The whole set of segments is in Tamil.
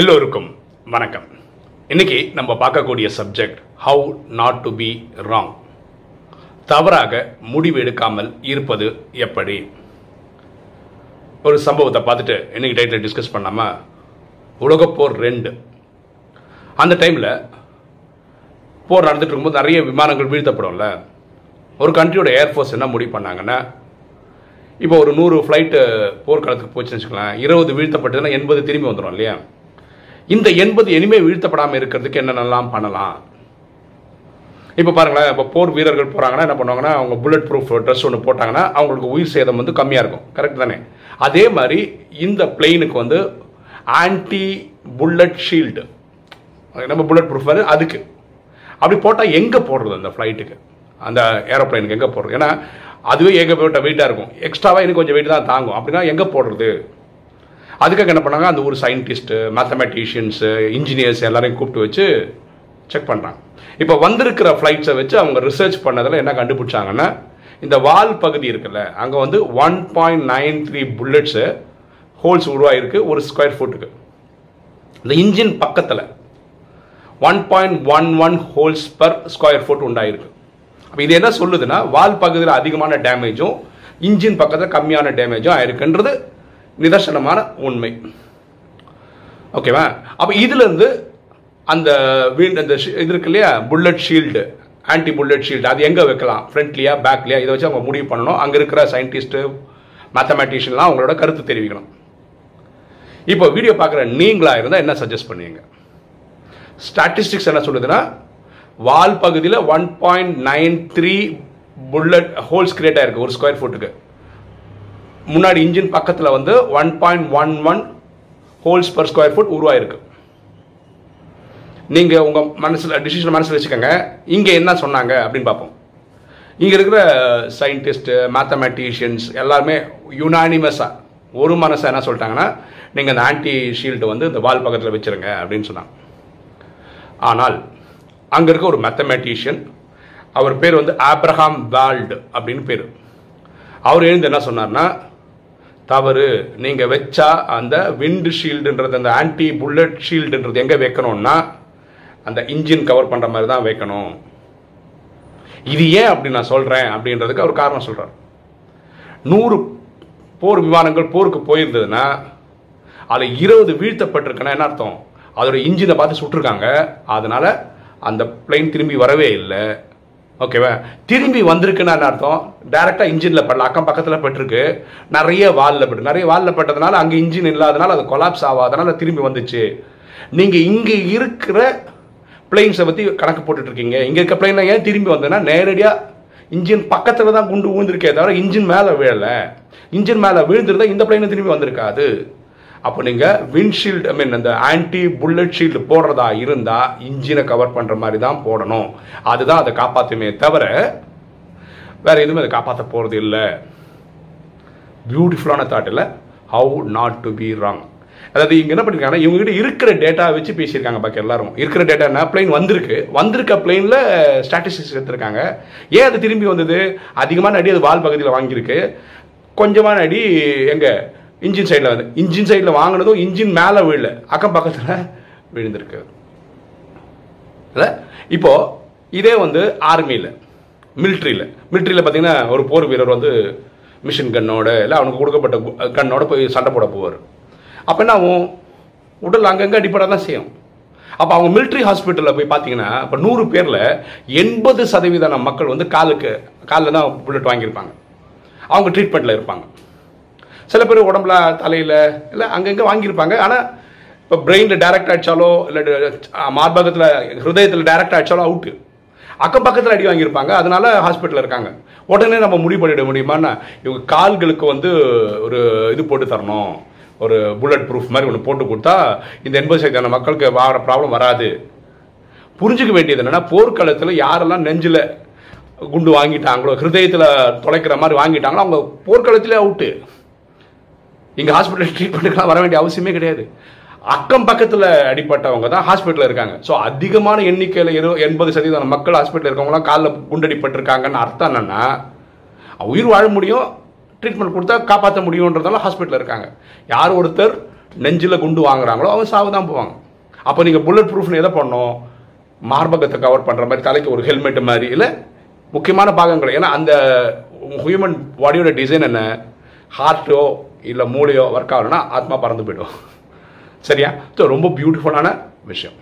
எல்லோருக்கும் வணக்கம். இன்னைக்கு நம்ம பார்க்கக்கூடிய subject how not to be wrong தவறாக முடிவு எடுக்காமல் இருப்பது எப்படி? ஒரு சம்பவத்தை பார்த்துட்டு இன்னைக்கு டைட்டில் டிஸ்கஸ் பண்ணாம உலகப்போர் ரெண்டு. அந்த டைமில் போர் நடந்துட்டு இருக்கும்போது நிறைய விமானங்கள் வீழ்த்தப்படும்ல. ஒரு கண்ட்ரியோட ஏர்ஃபோர்ஸ் என்ன முடிவு பண்ணாங்கன்னா இப்போ ஒரு நூறு ஃப்ளைட்டு போர்க்காலத்துக்கு போச்சுன்னு வச்சுக்கலாம் இருபது வீழ்த்தப்பட்டதுன்னா எண்பது திரும்பி வந்துடும் இல்லையா? இந்த எண்பது இனிமே வீழ்த்தப்படாமல் இருக்கிறதுக்கு என்னென்னலாம் பண்ணலாம்? இப்போ பாருங்களேன் இப்போ போர் வீரர்கள் போகிறாங்கன்னா என்ன பண்ணுவாங்கன்னா அவங்க புல்லட் ப்ரூஃப் ட்ரெஸ் ஒன்று போட்டாங்கன்னா அவங்களுக்கு உயிர் சேதம் வந்து கம்மியாக இருக்கும். கரெக்ட் தானே? அதே மாதிரி இந்த பிளெயினுக்கு வந்து ஆன்டி புல்லட் ஷீல்டு நம்ம புல்லட் ப்ரூஃப் வந்து அதுக்கு. அப்படி போட்டால் எங்கே போடுறது அந்த ஃப்ளைட்டுக்கு அந்த ஏரோப்ளைனுக்கு எங்கே போடுறது ஏன்னா அதுவே ஏகப்பட்ட வெயிட்டாக இருக்கும். எக்ஸ்ட்ராவாக இன்னும் கொஞ்சம் வெயிட் தான் தாங்கும். அப்படின்னா எங்கே போடுறது? அதுக்காக என்ன பண்ணாங்க? அந்த ஒரு சயின்டிஸ்ட்டு மேத்தமெட்டிஷியன்ஸு இன்ஜினியர்ஸ் எல்லாரையும் கூப்பிட்டு வச்சு செக் பண்ணுறாங்க இப்போ வந்திருக்கிற ஃப்ளைட்ஸை வச்சு அவங்க ரிசர்ச் பண்ணதில் என்ன கண்டுபிடிச்சாங்கன்னா இந்த வால் பகுதி இருக்குல்ல அங்கே வந்து one point nine three bullets holes உருவாயிருக்கு ஒரு ஸ்கொயர் ஃபுட்டுக்கு இந்த இன்ஜின் பக்கத்தில் one point one one holes per square foot உண்டாயிருக்கு. அப்போ இது என்ன சொல்லுதுன்னா வால் பகுதியில் அதிகமான டேமேஜும் இன்ஜின் பக்கத்தில் கம்மியான டேமேஜும் ஆயிருக்குன்றது நிதர்சனமான உண்மை. ஓகேவா அப்போ இதுலேருந்து அந்த வீண் அந்த இது இருக்கு இல்லையா? Bullet shield anti bullet shield அது எங்கே வைக்கலாம்? ஃப்ரண்ட்லியா பேக்லியா இதை வச்சு அவங்க முடிவு பண்ணணும். அங்கே இருக்கிற சயின்டிஸ்ட்டு மேத்தமெட்டிஷியன்லாம் அவங்களோட கருத்து தெரிவிக்கணும். இப்போ வீடியோ பார்க்குற நீங்களாக இருந்தால் என்ன சஜஸ்ட் பண்ணுவீங்க? ஸ்டாட்டிஸ்டிக்ஸ் என்ன சொல்லுதுன்னா வால் பகுதியில் one point nine three bullet holes create ஆயிருக்கு ஒரு ஸ்கொயர் ஃபுட்டுக்கு முன்னாடி இன்ஜின் பக்கத்தில் வந்து one point one one holes per square foot உருவாயிருக்கு. நீங்கள் உங்கள் மனசில் டிசிஷன் மனசில் வச்சுக்கோங்க. இங்கே என்ன சொன்னாங்க அப்படின்னு பார்ப்போம். இங்கே இருக்கிற சயின்டிஸ்ட்டு மேத்தமெட்டிஷியன்ஸ் எல்லாருமே யுனானிமஸாக ஒரு மனசை என்ன சொல்லிட்டாங்கன்னா நீங்கள் அந்த ஆன்டி ஷீல்டு வந்து இந்த வால் பக்கத்தில் வச்சிருங்க அப்படின்னு சொன்னாங்க. ஆனால் அங்கே இருக்க ஒரு மேத்தமெட்டிஷியன் அவர் பேர் வந்து ஆப்ரஹாம் வேல்டு அப்படின்னு பேர். அவர் எழுந்து என்ன சொன்னார்னா தவறு. நீங்கள் வச்சா அந்த விண்டு ஷீல்டுன்றது அந்த ஆன்டி புல்லட் ஷீல்டுன்றது எங்கே வைக்கணும்னா அந்த இன்ஜின் கவர் பண்ணுற மாதிரி தான் வைக்கணும். இது ஏன் அப்படி நான் சொல்கிறேன் அப்படின்றதுக்கு அவர் காரணம் சொல்கிறார் நூறு போர் விமானங்கள் போருக்கு போயிருந்ததுன்னா அதில் இருபது வீழ்த்தப்பட்டிருக்குன்னா என்ன அர்த்தம்? அதோட இன்ஜினை பார்த்து சுட்டிருக்காங்க. அதனால் அந்த பிளைன் திரும்பி வரவே இல்லை. ஓகேவா திரும்பி வந்திருக்குன்னா என்ன அர்த்தம்? டைரெக்டாக இன்ஜினில் படல அக்கம் பக்கத்தில் பட்டிருக்கு. நிறைய வாலில் பட்டு. நிறைய வாலில் பட்டதுனால அங்கே இன்ஜின் இல்லாதனால அது கொலாப்ஸ் ஆகாதனால திரும்பி வந்துச்சு. நீங்கள் இங்கே இருக்கிற பிளெயின்ஸை பற்றி கணக்கு போட்டுட்டு இருக்கீங்க இங்கே இருக்க பிளெயினில் ஏன் திரும்பி வந்ததுன்னா நேரடியாக இன்ஜின் பக்கத்தில் தான் குண்டு விழுந்திருக்கே தவிர இன்ஜின் மேலே விழலை. இன்ஜின் மேலே விழுந்துருந்தால் இந்த பிளெயின் திரும்பி வந்திருக்காது. அப்போ நீங்கள் விண்ட்ஷீல்டு ஐ மீன் அந்த ஆன்டி புல்லட் ஷீல்டு போடுறதா இருந்தால் இன்ஜினை கவர் பண்ணுற மாதிரி தான் போடணும். அதுதான் அதை காப்பாற்றுமே தவிர வேற எதுவுமே அதை காப்பாற்ற போகிறது இல்லை. பியூட்டிஃபுல்லான தாட் இல்லை. How not to be wrong அதாவது இங்கே என்ன பண்ணிருக்காங்கன்னா இவங்ககிட்ட இருக்கிற டேட்டா வச்சு பேசியிருக்காங்க பாக்கி எல்லாரும். இருக்கிற டேட்டா என்ன? பிளைன் வந்திருக்கு. வந்திருக்க பிளைனில் ஸ்டாட்டிஸ்டிக்ஸ் எடுத்திருக்காங்க. ஏன் அது திரும்பி வந்தது? அதிகமான அடி அது வால் பகுதியில் வாங்கியிருக்கு. கொஞ்சமான அடி எங்கள் இன்ஜின் சைடில் வந்து இன்ஜின் சைடில் வாங்கினதும் இன்ஜின் மேலே விழல அக்கம் பக்கத்தில் விழுந்திருக்கு. இல்லை? இப்போது இதே வந்து ஆர்மியில் மிலிட்ரியில் மிலிட்ரியில் பார்த்தீங்கன்னா ஒரு போர் வீரர் வந்து மிஷின் கன்னோட இல்லை அவனுக்கு கொடுக்கப்பட்ட கண்ணோட கன்னோட போய் சண்டை போட போவார். அப்போ என்ன ஆகும்? உடல் அங்கங்கே அடிப்படை தான் செய்யும். அப்போ அவங்க மிலிட்ரி ஹாஸ்பிட்டலில் போய் பார்த்தீங்கன்னா இப்போ நூறு பேரில் எண்பது சதவீதம் மக்கள் வந்து காலுக்கு காலில் தான் புல்லட் வாங்கியிருப்பாங்க. அவங்க ட்ரீட்மெண்ட்டில் இருப்பாங்க. சில பேர் உடம்புல தலையில் இல்லை அங்கங்கே வாங்கியிருப்பாங்க. ஆனால் இப்போ பிரெயினில் டைரக்ட் அடிச்சாலோ இல்லை மார்பகத்தில் ஹிருதயத்தில் டைரக்ட் அடிச்சாலோ அவுட்டு அக்கம் பக்கத்தில் அடி வாங்கியிருப்பாங்க. அதனால ஹாஸ்பிட்டலில் இருக்காங்க. உடனே நம்ம முடிவு பண்ணிட முடியுமான்னா இவங்க கால்களுக்கு வந்து ஒரு இது போட்டு தரணும். ஒரு புல்லட் ப்ரூஃப் மாதிரி ஒன்று போட்டு கொடுத்தா இந்த எண்பது சதவீதமான மக்களுக்கு வர ப்ராப்ளம் வராது. புரிஞ்சுக்க வேண்டியது என்னென்னா போர்க்களத்தில் யாரெல்லாம் நெஞ்சில் குண்டு வாங்கிட்டாங்களோ ஹிருதயத்தில் தொலைக்கிற மாதிரி வாங்கிட்டாங்களோ அவங்க போர்க்களத்திலே அவுட்டு இங்கே ஹாஸ்பிட்டல் ட்ரீட்மெண்ட்டுக்கெலாம் வர வேண்டிய அவசியமே கிடையாது. அக்கம் பக்கத்தில் அடிப்பட்டவங்க தான் ஹாஸ்பிட்டலில் இருக்காங்க. ஸோ அதிகமான எண்ணிக்கையில் இரு எண்பது சதவீதம் மக்கள் ஹாஸ்பிட்டலில் இருக்கவங்களாம் காலில் குண்டடிப்பட்டிருக்காங்கன்னு அர்த்தம் என்னென்னா உயிர் வாழ முடியும் ட்ரீட்மெண்ட் கொடுத்தா காப்பாற்ற முடியுன்றதால ஹாஸ்பிட்டலில் இருக்காங்க. யார் ஒருத்தர் நெஞ்சில் குண்டு வாங்குறாங்களோ அவங்க சாவு தான் போவாங்க. அப்போ நீங்கள் புல்லட் ப்ரூஃப்னு எதை பண்ணோம் மார்பகத்தை கவர் பண்ணுற மாதிரி தலைக்கு ஒரு ஹெல்மெட் மாதிரி இல்லை முக்கியமான பாகங்கள். ஏன்னா அந்த ஹியூமன் பாடியோட டிசைன் என்ன? ஹார்ட்டோ இல்லை மூளையோ ஒர்க் ஆகலைன்னா ஆத்மா பறந்து போயிடும். சரியா? ஸோ ரொம்ப பியூட்டிஃபுல்லான விஷயம்.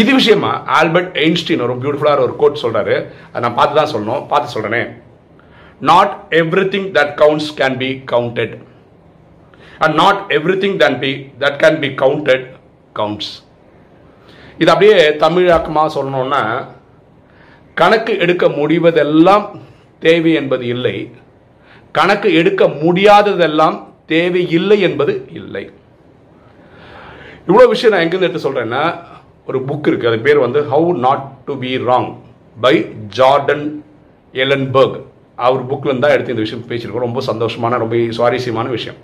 இது விஷயமா ஆல்பர்ட் ஐன்ஸ்டீன் ஒரு பியூட்டிஃபுல்லாக ஒரு கோட் சொல்கிறாரு அதை நான் பார்த்து தான் சொல்லணும். பார்த்து சொல்கிறேனே not everything that counts can be counted and not everything than be that can be counted counts இது அப்படியே தமிழாக்கமாக சொல்லணும்னா கணக்கு எடுக்க முடிவதெல்லாம் தேவை என்பது இல்லை. கணக்கு எடுக்க முடியாததெல்லாம் தேவையில்லை என்பது இல்லை. இவ்வளோ விஷயம் நான் எங்கேருந்து எடுத்து சொல்கிறேன்னா ஒரு புக் இருக்குது அது பேர் வந்து how not to be wrong by Jordan Ellenberg அவர் புக்லேருந்து தான் எடுத்து இந்த விஷயம் பேசியிருக்கோம். ரொம்ப சந்தோஷமான ரொம்ப சுவாரஸ்யமான விஷயம்.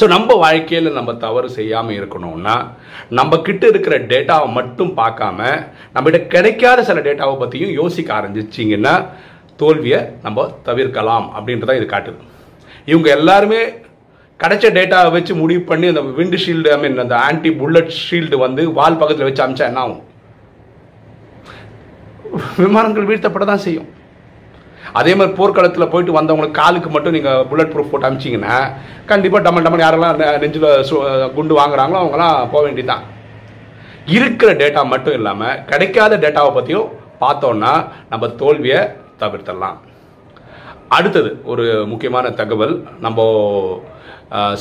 ஸோ நம்ம வாழ்க்கையில் நம்ம தவறு செய்யாமல் இருக்கணும்னா நம்ம கிட்ட இருக்கிற டேட்டாவை மட்டும் பார்க்காம நம்மகிட்ட கிடைக்காத சில டேட்டாவை பற்றியும் யோசிக்க ஆரம்பிச்சிங்கன்னா தோல்வியை நம்ம தவிர்க்கலாம் அப்படின்றத இது காட்டுது. இவங்க எல்லாருமே கிடைச்ச டேட்டாவை வச்சு முடிவு பண்ணி அந்த விண்டு ஷீல்டு ஐ மீன் அந்த ஆன்டி புல்லட் ஷீல்டு வந்து வால் பக்கத்தில் வச்சு அமிச்சா என்ன ஆகும்? விமானங்கள் வீழ்த்தப்பட தான் செய்யும். அதே மாதிரி போர்க்களத்தில் போயிட்டு வந்தவங்களுக்கு காலுக்கு மட்டும் நீங்கள் புல்லட் ப்ரூஃப் போட்டு அமிச்சிங்கன்னா கண்டிப்பாக டமல் டமல் யாரெல்லாம் நெஞ்சில் சு- குண்டு வாங்குறாங்களோ அவங்கலாம் போக வேண்டியதுதான். இருக்கிற டேட்டா மட்டும் இல்லாமல் கிடைக்காத டேட்டாவை பற்றியும் பார்த்தோன்னா நம்ம தோல்வியை தவிர்த்தரலாம் அடுத்தது ஒரு முக்கியமான தகவல். நம்ம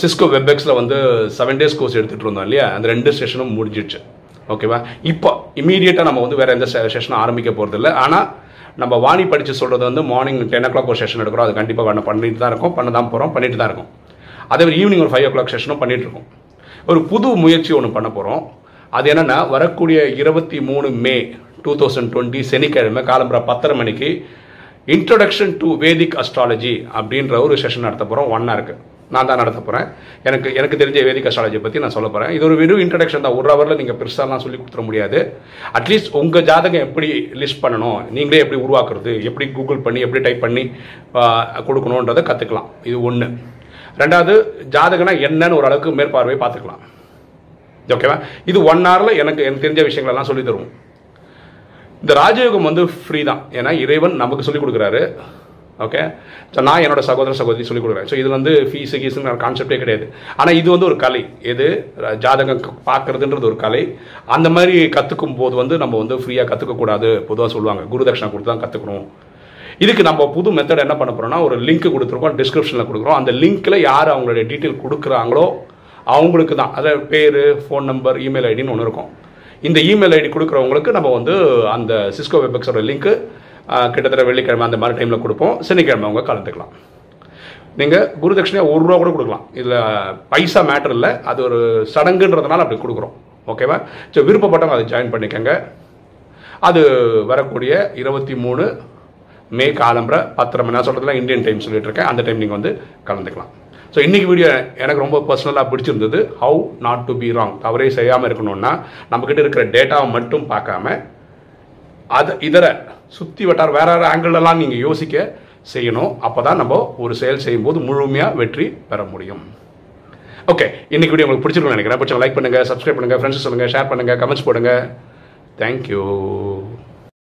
சிஸ்கோ வெப்எக்ஸில் வந்து செவன் டேஸ் கோர்ஸ் எடுத்துகிட்டு இருந்தோம் இல்லையா? அந்த ரெண்டு செஷனும் முடிஞ்சிடுச்சு. ஓகேவா இப்போ இமீடியட்டாக நம்ம வந்து வேறு எந்த செஷனும் ஆரம்பிக்க போகிறதில்ல ஆனால் நம்ம வாணி படித்து சொல்கிறது வந்து மார்னிங் டென் ஓ கிளாக் ஒரு செஷன் எடுக்கிறோம். அது கண்டிப்பாக பண்ண பண்ணிட்டு தான் இருக்கோம். பண்ண தான் போகிறோம் பண்ணிட்டு தான் இருக்கோம். அதே மாதிரி ஈவினிங் ஒரு ஃபைவ் ஓ கிளாக் செஷனும் பண்ணிகிட்டு இருக்கோம். ஒரு புது முயற்சி ஒன்று பண்ண போகிறோம் அது என்னன்னா வரக்கூடிய இருபத்தி மூணு மே டூ தௌசண்ட் டுவெண்ட்டி சனிக்கிழமை காலம்புற பத்தரை மணிக்கு இன்ட்ரொடக்ஷன் டு வேதிக் அஸ்ட்ராலஜி அப்படின்ற ஒரு செஷன் நடத்த போகிறோம் ஒன் ஹருக்கு நான் தான் நடத்த போகிறேன் எனக்கு எனக்கு தெரிஞ்ச வேதிக் அஸ்ட்ராலஜி பற்றி நான் சொல்ல போகிறேன் இது ஒரு வெறும் இன்ட்ரடக்ஷன் தான். ஒரு ஹவரில் நீங்கள் பெருசாலாம் சொல்லி கொடுத்துட முடியாது. அட்லீஸ்ட் உங்கள் ஜாதகம் எப்படி லிஸ்ட் பண்ணணும் நீங்களே எப்படி உருவாக்குறது எப்படி கூகுள் பண்ணி எப்படி டைப் பண்ணி கொடுக்கணுன்றதை கற்றுக்கலாம் இது ஒன்று ரெண்டாவது ஜாதகம்னா என்னன்னு ஓரளவுக்கு அளவுக்கு பார்த்துக்கலாம். ஓகேவா இது ஒன் ஹவரில் எனக்கு எனக்கு தெரிஞ்ச விஷயங்களெல்லாம் சொல்லி தருவோம். இந்த ராஜயோகம் வந்து ஃப்ரீ தான். ஏன்னா இறைவன் நமக்கு சொல்லிக் கொடுக்குறாரு. ஓகே ஸோ நான் என்னோட சகோதர சகோதரி சொல்லிக் கொடுக்குறேன். ஸோ இது வந்து ஃபீஸு கீஸுங்கிற கான்செப்டே கிடையாது. ஆனால் இது வந்து ஒரு கலை. எது? ஜாதகம் பார்க்குறதுன்றது பார்க்கறதுன்றது ஒரு கலை. அந்த மாதிரி கற்றுக்கும் போது வந்து நம்ம வந்து ஃப்ரீயாக கற்றுக்கக்கூடாது பொதுவாக சொல்லுவாங்க. குரு தட்சிணா கொடுத்து தான் கற்றுக்கணும் இதுக்கு நம்ம புது மெத்தட் என்ன பண்ண போகிறோம்னா ஒரு லிங்க் கொடுத்துருக்கோம் டிஸ்கிரிப்ஷனில் கொடுக்குறோம். அந்த லிங்க்கில் யார் அவங்களுடைய டீட்டெயில் கொடுக்குறாங்களோ அவங்களுக்கு தான் அதாவது பேர் ஃபோன் நம்பர் இமெயில் ஐடின்னு ஒன்று இருக்கும். இந்த இமெயில் ஐடி கொடுக்குறவங்களுக்கு நம்ம வந்து அந்த சிஸ்கோ வெபக்ஸோட லிங்க்கு கிட்டத்தட்ட வெள்ளிக்கிழமை அந்த மாதிரி டைமில் கொடுப்போம். சனிக்கிழமை அவங்க கலந்துக்கலாம். நீங்கள் குரு தட்சிணையாக ஒரு ரூபா கூட கொடுக்கலாம். இதில் பைசா மேட்டர் இல்லை. அது ஒரு சடங்குன்றதுனால அப்படி கொடுக்குறோம். ஓகேவா ஸோ விருப்பப்பட்டவங்க அதை ஜாயின் பண்ணிக்கோங்க. அது வரக்கூடிய இருபத்தி மூணு மே காலம்பரை பத்தரை மணி நான் சொல்கிறதுலாம் இந்தியன் டைம் சொல்லிட்டு இருக்கேன். அந்த டைம் நீங்கள் வந்து கலந்துக்கலாம். ஸோ இன்றைக்கி வீடியோ எனக்கு ரொம்ப பர்சனலாக பிடிச்சிருந்தது. How not to be wrong தவறே செய்யாமல் இருக்கணும்னா நம்மக்கிட்ட இருக்கிற டேட்டாவை மட்டும் பார்க்காம அது இதர சுற்றி வட்டார வேற வேறு ஆங்கிளெல்லாம் நீங்கள் யோசிக்க செய்யணும். அப்போ தான் நம்ம ஒரு செயல் செய்யும்போது முழுமையாக வெற்றி பெற முடியும். ஓகே இன்னைக்கு வீடியோ உங்களுக்கு பிடிச்சிருக்கும்னு நினைக்கிறேன். பிடிச்சவங்க லைக் பண்ணுங்கள் சப்ஸ்கிரைப் பண்ணுங்கள் ஃப்ரெண்ட்ஸ் சொல்லுங்கள் ஷேர் பண்ணுங்கள் கமெண்ட்ஸ் போடுங்க. தேங்க்யூ